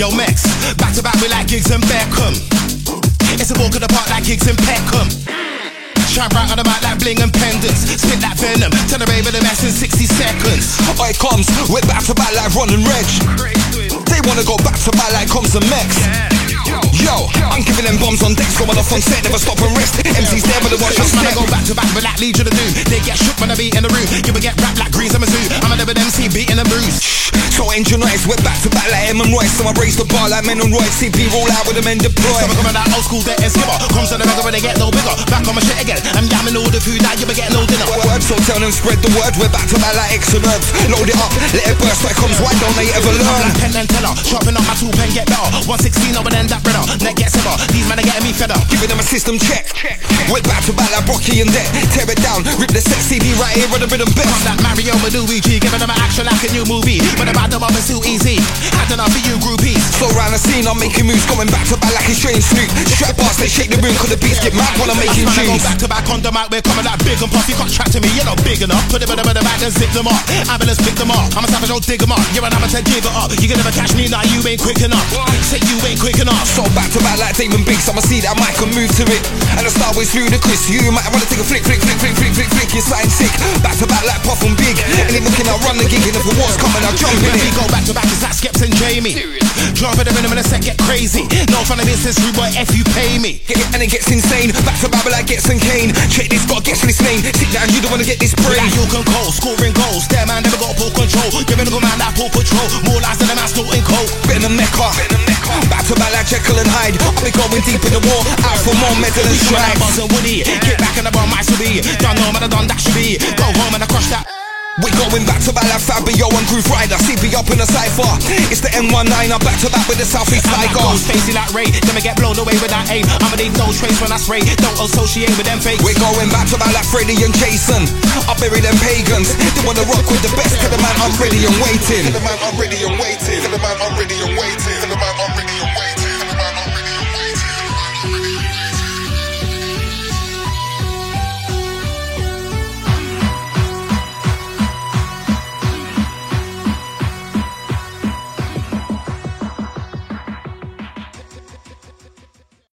we like Giggs and Beckham. It's a walk in the park like Giggs and Peckham. Shine bright on the mic like bling and pendants. Spit that venom, turn the rave of the mess in 60 seconds. I comes, we're back to back like Ron and Reg. They wanna go back to back like Coms and Mex. Yo, I'm giving them bombs on decks, going off on set, never stop and rest. MC's there, but the watch Just your when I step. go back to back with that Legion of Doom They get shook when I be in the room You will get rap like greens on a zoo I'm a living MC beating the bruise So engine noise, we're back to back like M and Royce. So I raise the bar like men and Royce. CP roll out with the men deploy. Some coming that old school dead and skipper Comes to the when they get no bigger Back on my shit again I'm yamming all the food that you will get no dinner so tell them spread the word. We're back to back like herbs. Load it up, let it burst. Where it comes, why don't they ever I'm learn? like Penn and Teller Sharpen up my tool pen get better 116 over then that brother Neck gets simmer These men are getting me fed up Giving them a system check. We're back to back like Brocky and Deck. Tear it down, rip the set CD right here on the rhythm best. I'm like Mario and Luigi Giving them an action like a new movie But about them up is too easy Had enough for you groupies Slow round the scene, I'm making moves, going back to back like a strange snoop. Strap bars, they shake the room, cause the beats get mad when I'm making That's when I go tunes. back to back on the mic, we're coming like big and puff. You got trapped to me, you're not big enough. Put it in the in the back and zip them up. Ambulance pick them up. I'm a savage, I'll dig them up. You're an amateur, give it up. You can never catch me now, you ain't quick enough. Say you ain't quick enough. So back to back like Damon Biggs, I'ma see that mic and move to it. And the star was ludicrous. You might wanna take a flick, flick, flick, flick, flick, flick, flick. You're something sick. Back to back like Puff and Big. And if looking, I'll run the gig. And if a war's coming, I'll jump in When we go back to back, it's like Skeps and JME. Drop in the minute, set get crazy. No fun of this, this rude boy, F you pay me. Get it, and it gets insane. Back to back like Gets and Kane. Check this, got Gets this name. Sit down, you don't wanna get this brain. Like you can call, scoring goals. That man never got full control. Giving a good man that full patrol. More lies than a man snorting coke. Bit in the Mecca. Back to back like Jekyll and Hyde. I'll be going deep in the war. Out for more metal and strife. Buzz and Woody. Get back in the bum, I should be. Done know, man, I done that should be. Go home and I crush that. We going back to back like Fabio and Grooverider. CP up in the cypher. It's the M19. I'm back to back with the Southeast I'm like Tiger. gold, spacey like Ray. Then I get blown away with that aim. I'ma leave no trace when I spray. Don't associate with them fakes. We're going back to back like Freddy and Jason. I bury them pagans. They wanna rock with the best. Tell the man I'm ready and waiting. Tell the man I'm ready and waiting. Tell the man I'm ready and waiting. Tell the man I'm ready and waiting.